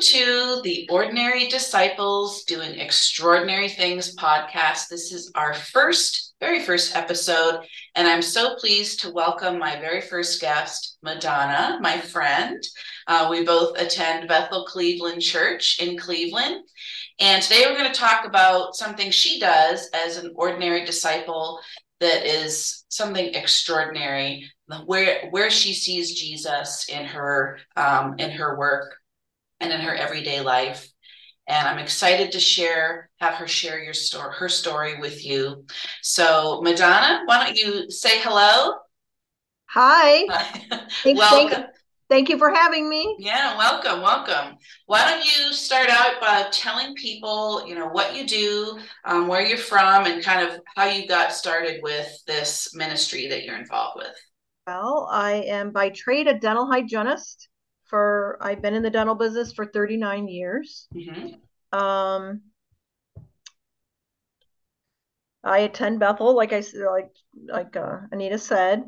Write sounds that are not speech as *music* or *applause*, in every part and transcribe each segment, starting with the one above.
To the Ordinary Disciples Doing Extraordinary Things podcast. This is our first, very first episode, and I'm so pleased to welcome my very first guest, Madonna, my friend. Uh, we both attend Bethel Cleveland Church in Cleveland. And today we're going to talk about something she does as an ordinary disciple that is something extraordinary where where she sees jesus in her um, in her work and in her everyday life. And I'm excited to share, have her share your story, her story with you. So, Madonna, why don't you say hello? Hi. *laughs* Thanks, welcome. Thank, thank, you for having me. Yeah, welcome, welcome. Why don't you start out by telling people, you know, what you do, um, where you're from, and kind of how you got started with this ministry that you're involved with. Well, I am by trade a dental hygienist for I've been in the dental business for 39 years. Mm-hmm. Um, I attend Bethel, like I said, like like uh, Anita said.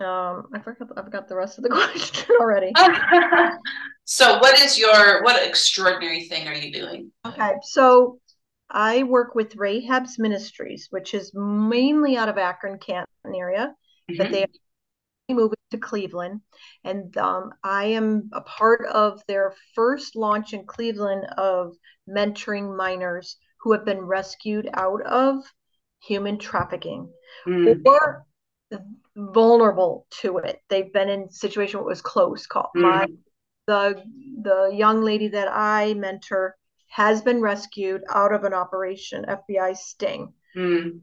Um, I forgot I forgot the rest of the *laughs* question already. *laughs* so, what is your what extraordinary thing are you doing? Okay, so I work with Rahab's Ministries, which is mainly out of Akron, Canton area, mm-hmm. but they moving to Cleveland, and um, I am a part of their first launch in Cleveland of mentoring minors who have been rescued out of human trafficking mm. or vulnerable to it. They've been in a situation where it was close. Called mm. my the the young lady that I mentor has been rescued out of an operation FBI sting. Mm.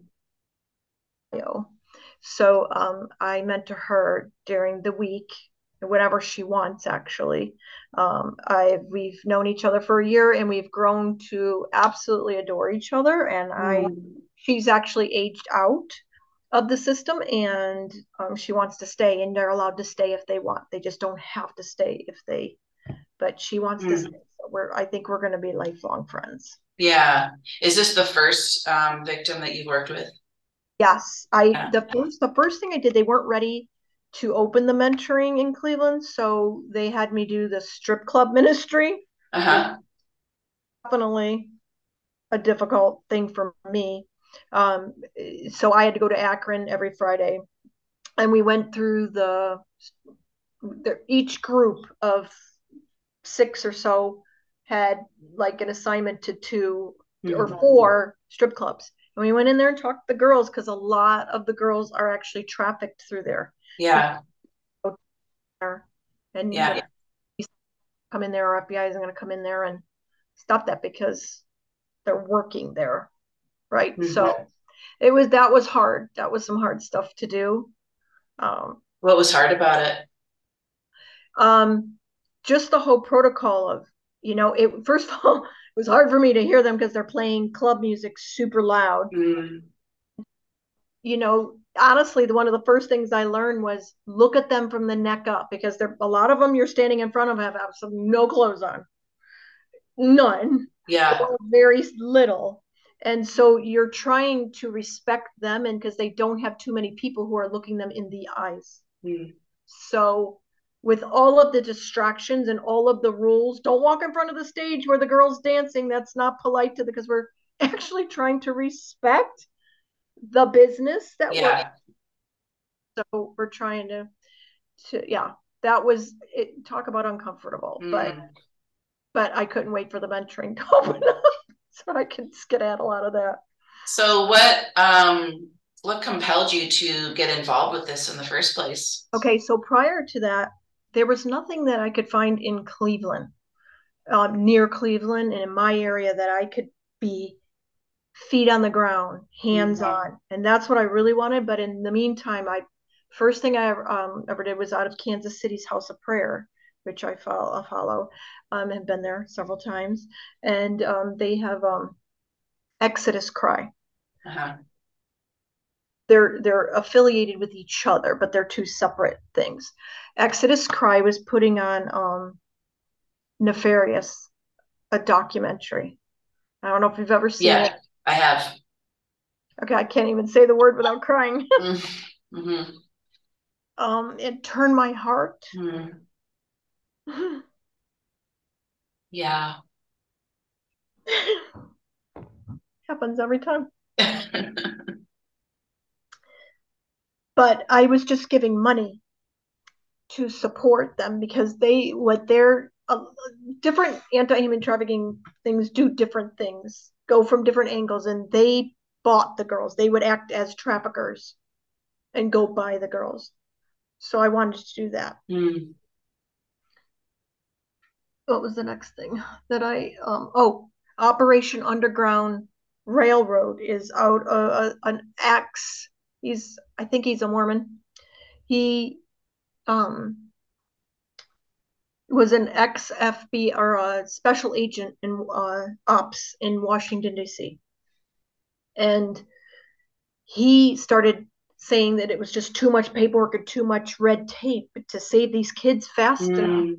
So um, I mentor her during the week, whatever she wants. Actually, um, I we've known each other for a year and we've grown to absolutely adore each other. And I, mm. she's actually aged out of the system and um, she wants to stay and they're allowed to stay if they want they just don't have to stay if they but she wants mm. to stay so we're i think we're going to be lifelong friends yeah is this the first um, victim that you've worked with Yes, I the first the first thing I did, they weren't ready to open the mentoring in Cleveland, so they had me do the strip club *laughs* ministry. Uh-huh. Definitely a difficult thing for me. Um, so I had to go to Akron every Friday, and we went through the, the each group of six or so had like an assignment to 2 mm-hmm. or four strip clubs and we went in there and talked to the girls because a lot of the girls are actually trafficked through there. Yeah. And yeah. come in there, or FBI is going to come in there and stop that because they're working there. Right. Mm-hmm. So it was, that was hard. That was some hard stuff to do. Um, what was hard about it? Um, just the whole protocol of, you know, it, first of all, was hard for me to hear them because they're playing club music super loud. Mm. You know, honestly, the, one of the first things I learned was look at them from the neck up because they're a lot of them you're standing in front of have, have some no clothes on, none. Yeah, very little. And so you're trying to respect them, and because they don't have too many people who are looking them in the eyes. Mm. So with all of the distractions and all of the rules. Don't walk in front of the stage where the girl's dancing. That's not polite to the because we're *laughs* actually trying to respect the business that yeah. we're so we're trying to to yeah that was it talk about uncomfortable mm. but but i couldn't wait for the mentoring to *laughs* open up so i could skedaddle out of that so what um what compelled you to get involved with this in the first place okay so prior to that there was nothing that I could find in Cleveland, um, near Cleveland, and in my area that I could be feet on the ground, hands on, and that's what I really wanted. But in the meantime, I first thing I ever, um, ever did was out of Kansas City's House of Prayer, which I follow, follow um, have been there several times, and um, they have um, Exodus Cry. Uh-huh they're they're affiliated with each other, but they're two separate things. Exodus Cry was putting on um, Nefarious, a documentary. I don't know if you've ever seen yeah, it. I have. Okay, I can't even say the word without crying. *laughs* mm-hmm. Um, it turned my heart. Mm. *laughs* Yeah. Happens every time. *laughs* but I was just giving money to support them because they what their uh, different anti-human trafficking things do different things go from different angles and they bought the girls. They would act as traffickers and go buy the girls. So i wanted to do that. Mm. what was the next thing that i um oh operation underground railroad is out uh, uh an ex he's i think he's a mormon he um, was an ex FBI or a special agent in uh, ops in Washington D.C. And he started saying that it was just too much paperwork and too much red tape to save these kids fast mm. enough.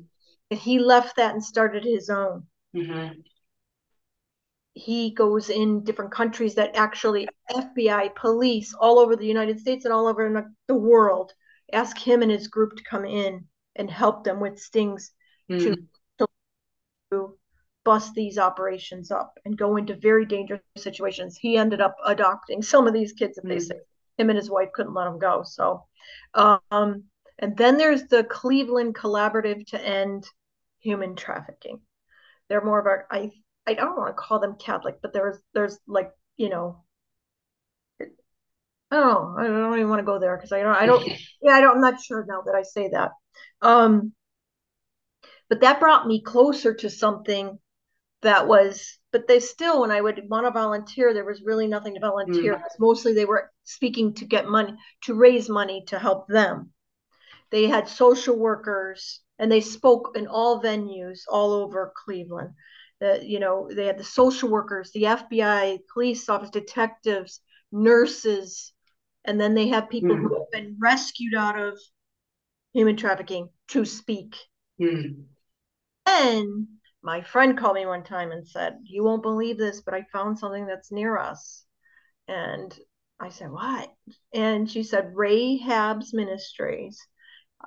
And he left that and started his own. Mm-hmm. He goes in different countries that actually FBI, police all over the United States and all over the world ask him and his group to come in and help them with stings mm. to, to bust these operations up and go into very dangerous situations. He ended up adopting some of these kids if mm. they say him and his wife couldn't let them go. So, um, and then there's the Cleveland Collaborative to End Human Trafficking. They're more of a I I don't want to call them Catholic, but there's there's like you know Oh, I don't even want to go there because I don't, I don't, *laughs* yeah, I don't, I'm not sure now that I say that. Um, but that brought me closer to something that was, but they still, when I would want to volunteer, there was really nothing to volunteer mm. mostly they were speaking to get money, to raise money to help them. They had social workers and they spoke in all venues all over Cleveland. That, you know, they had the social workers, the FBI, police officers, detectives, nurses, and then they have people mm. who have been rescued out of human trafficking to speak. Mm. And my friend called me one time and said, You won't believe this, but I found something that's near us. And I said, What? And she said, Rahab's Ministries.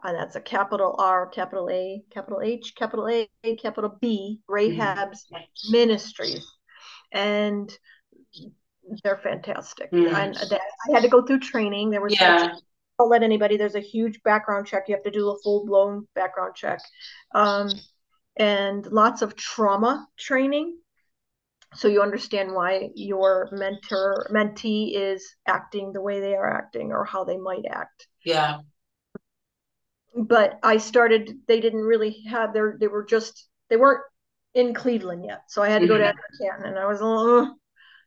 And that's a capital R, capital A, capital H, capital A, capital B, Rahab's mm. Ministries. And they're fantastic. Mm. And I had to go through training. There was yeah. don't let anybody. There's a huge background check. You have to do a full blown background check, um, and lots of trauma training, so you understand why your mentor mentee is acting the way they are acting or how they might act. Yeah. But I started. They didn't really have their. They were just. They weren't in Cleveland yet, so I had to mm-hmm. go to. Canton, and I was a little.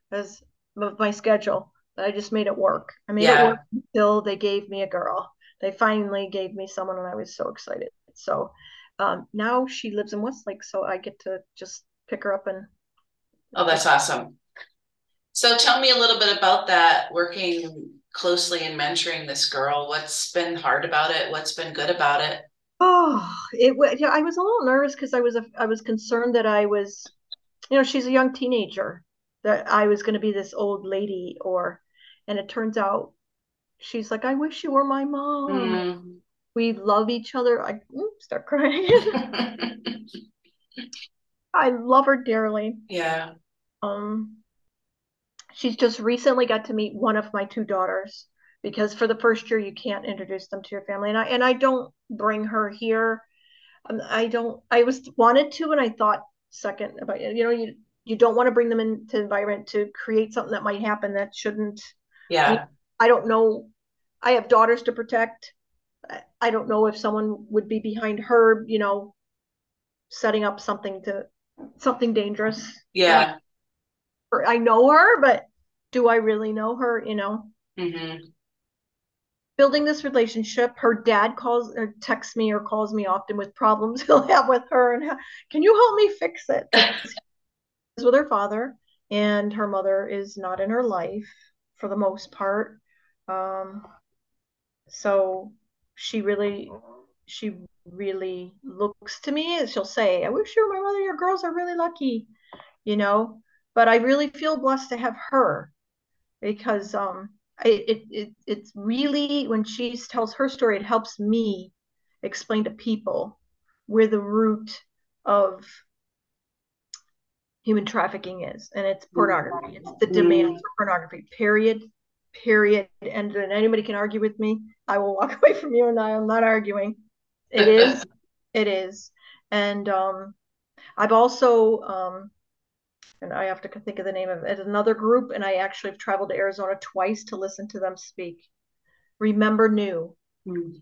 Because of my schedule, but I just made it work. I made yeah. it work until they gave me a girl. They finally gave me someone, and I was so excited. So um, now she lives in Westlake, so I get to just pick her up and. Oh, that's awesome. So tell me a little bit about that working closely and mentoring this girl. What's been hard about it? What's been good about it? Oh, it. was. Yeah, I was a little nervous because I was a, I was concerned that I was, you know, she's a young teenager, that I was going to be this old lady or and it turns out she's like I wish you were my mom. Mm. We love each other. I start crying. *laughs* I love her dearly. Yeah. Um she's just recently got to meet one of my two daughters because for the first year you can't introduce them to your family. And I and I don't bring her here. Um, I don't I was wanted to and I thought second about you know you you don't want to bring them into the environment to create something that might happen that shouldn't. Yeah. I, mean, I don't know i have daughters to protect. I don't know if someone would be behind her you know setting up something to something dangerous. Yeah I, I know her but do i really know her you know mm-hmm. building this relationship her dad calls or texts me or calls me often with problems *laughs* he'll have with her and can you help me fix it *laughs* with her father, and her mother is not in her life for the most part. Um, so she really, she really looks to me and she'll say, "I wish you were my mother. Your girls are really lucky," you know. But I really feel blessed to have her because um, I, it it it's really when she tells her story, it helps me explain to people where the root of human trafficking is, and it's pornography. It's the demand mm. for pornography. Period. Period. And, and anybody can argue with me. I will walk *laughs* away from you, and I am not arguing. It is. *laughs* it is. And um, I've also um, and I have to think of the name of it, another group, and I actually have traveled to Arizona twice to listen to them speak. Remember Nhu. Mm.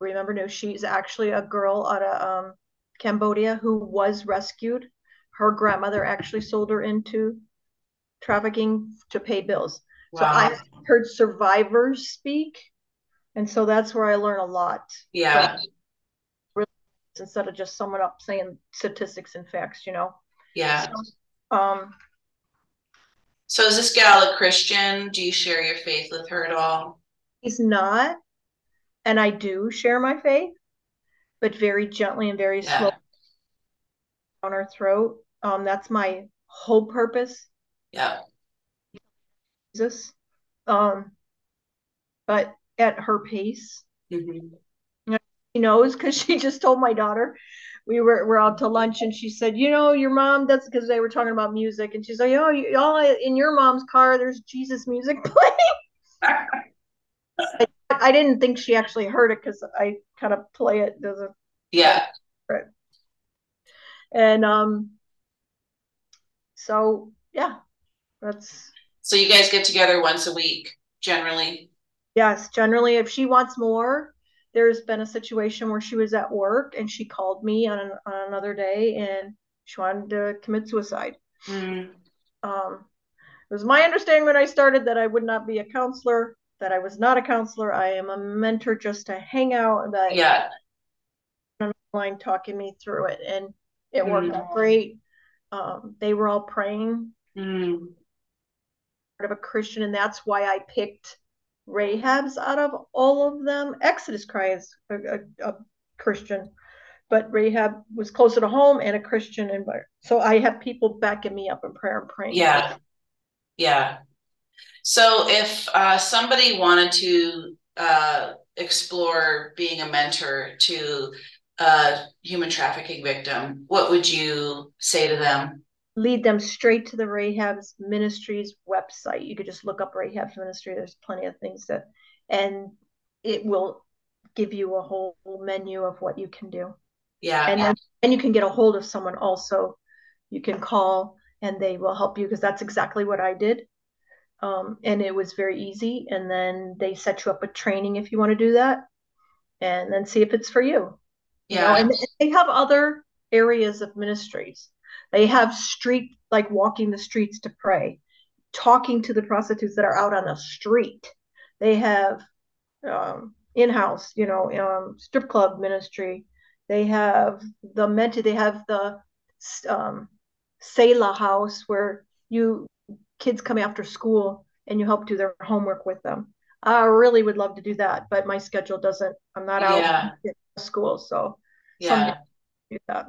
Remember Nhu. She's actually a girl out of um, Cambodia who was rescued. Her grandmother actually sold her into trafficking to pay bills. Wow. So I heard survivors speak, and so that's where I learn a lot. Yeah. Instead of just someone up saying statistics and facts, you know. Yeah. So, um. So is this gal a Christian? Do you share your faith with her at all? He's not, and I do share my faith, but very gently and very yeah. slowly on her throat. Um, that's my whole purpose. Yeah. Jesus. Um, but at her pace. Mm-hmm. She knows because she just told my daughter we were we're out to lunch and she said, you know, your mom. That's because they were talking about music, and she's like, oh, you, all in your mom's car, there's Jesus music *laughs* playing. I, I, didn't think she actually heard it because I kind of play it. A yeah. Right. And um, so yeah, that's. So you guys get together once a week, generally. Yes, generally, if she wants more, there's been a situation where she was at work and she called me on, an, on another day and she wanted to commit suicide. Mm. Um, it was my understanding when I started that I would not be a counselor, that I was not a counselor. I am a mentor just to hang out and that yeah. online talking me through it. And it worked mm. out great. Um, they were all praying. Mm. Part of a Christian, and that's why I picked Rahab's out of all of them. Exodus Cry is a, a, a Christian, but Rahab was closer to home and a Christian. And so I have people backing me up in prayer and praying. Yeah. Yeah. So if uh, somebody wanted to uh, explore being a mentor to a human trafficking victim, what would you say to them? Lead them straight to the Rahab's Ministries website. You could just look up Rahab's Ministry. There's plenty of things that, and it will give you a whole menu of what you can do. Yeah. And then and you can get a hold of someone also. You can call and they will help you because that's exactly what I did. Um, and it was very easy. And then they set you up with training if you want to do that, and then see if it's for you. Yeah. You know, and they have other areas of ministries they have street, like walking the streets to pray, talking to the prostitutes that are out on the street. They have um, in house, you know, um, strip club ministry. They have the mentor, they have the um, Selah house where you kids come after school and you help do their homework with them. I really would love to do that, but my schedule doesn't. I'm not out yeah. school, so yeah. do that.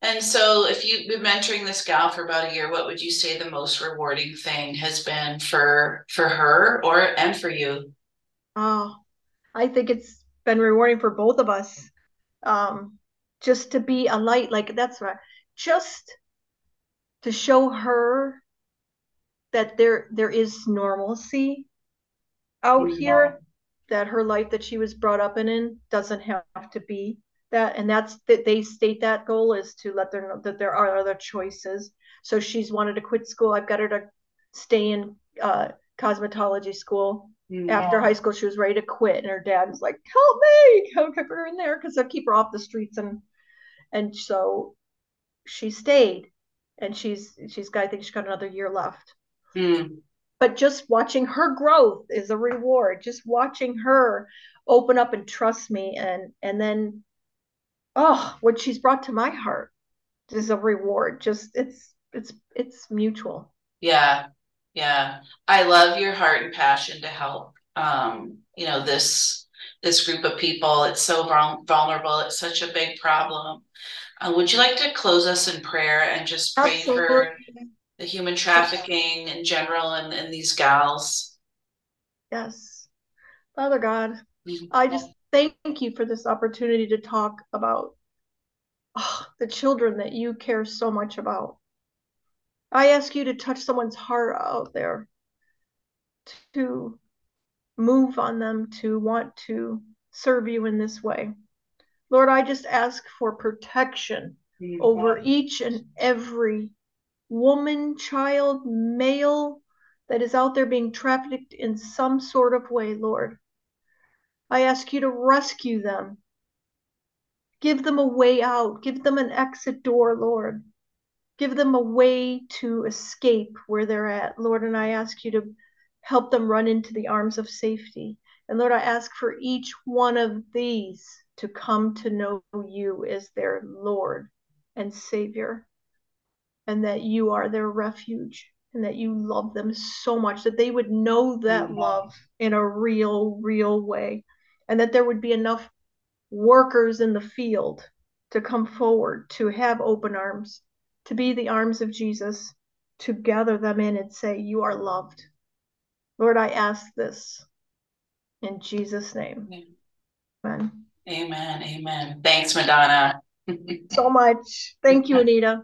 And so, if you've been mentoring this gal for about a year, what would you say the most rewarding thing has been for for her or and for you? Oh, I think it's been rewarding for both of us. Um, just to be a light, like that's right. Just to show her that there there is normalcy out yeah. here, that her life that she was brought up in, in doesn't have to be that and that's that they state that goal is to let them know that there are other choices. So she's wanted to quit school. I've got her to stay in uh, cosmetology school. Yeah. after high school she was ready to quit and her dad was like help me! *laughs* Help keep her in there because they'll keep her off the streets and and so she stayed and she's she's got i think she's got another year left. Mm. but just watching her growth is a reward. Just watching her open up and trust me and and then oh, what she's brought to my heart is a reward. Just it's it's it's mutual. Yeah. Yeah. I love your heart and passion to help um, you know, this this group of people. It's so vulnerable. It's such a big problem. Uh, would you like to close us in prayer and just pray Absolutely. for the human trafficking in general and, and these gals? Yes. Father God, mm-hmm. I just thank you for this opportunity to talk about oh, the children that you care so much about. I ask you to touch someone's heart out there, to move on them to want to serve you in this way. Lord, I just ask for protection mm-hmm. over each and every woman, child, male that is out there being trafficked in some sort of way, Lord. I ask you to rescue them. Give them a way out. Give them an exit door, Lord. Give them a way to escape where they're at, Lord. And I ask you to help them run into the arms of safety. And Lord, I ask for each one of these to come to know you as their Lord and Savior, and that you are their refuge, and that you love them so much that they would know that love in a real, real way, and that there would be enough workers in the field to come forward, to have open arms, to be the arms of Jesus, to gather them in and say, You are loved. Lord, I ask this in Jesus' name. Amen. Amen. Amen. Thanks, Madonna. *laughs* so much. Thank you, Anita.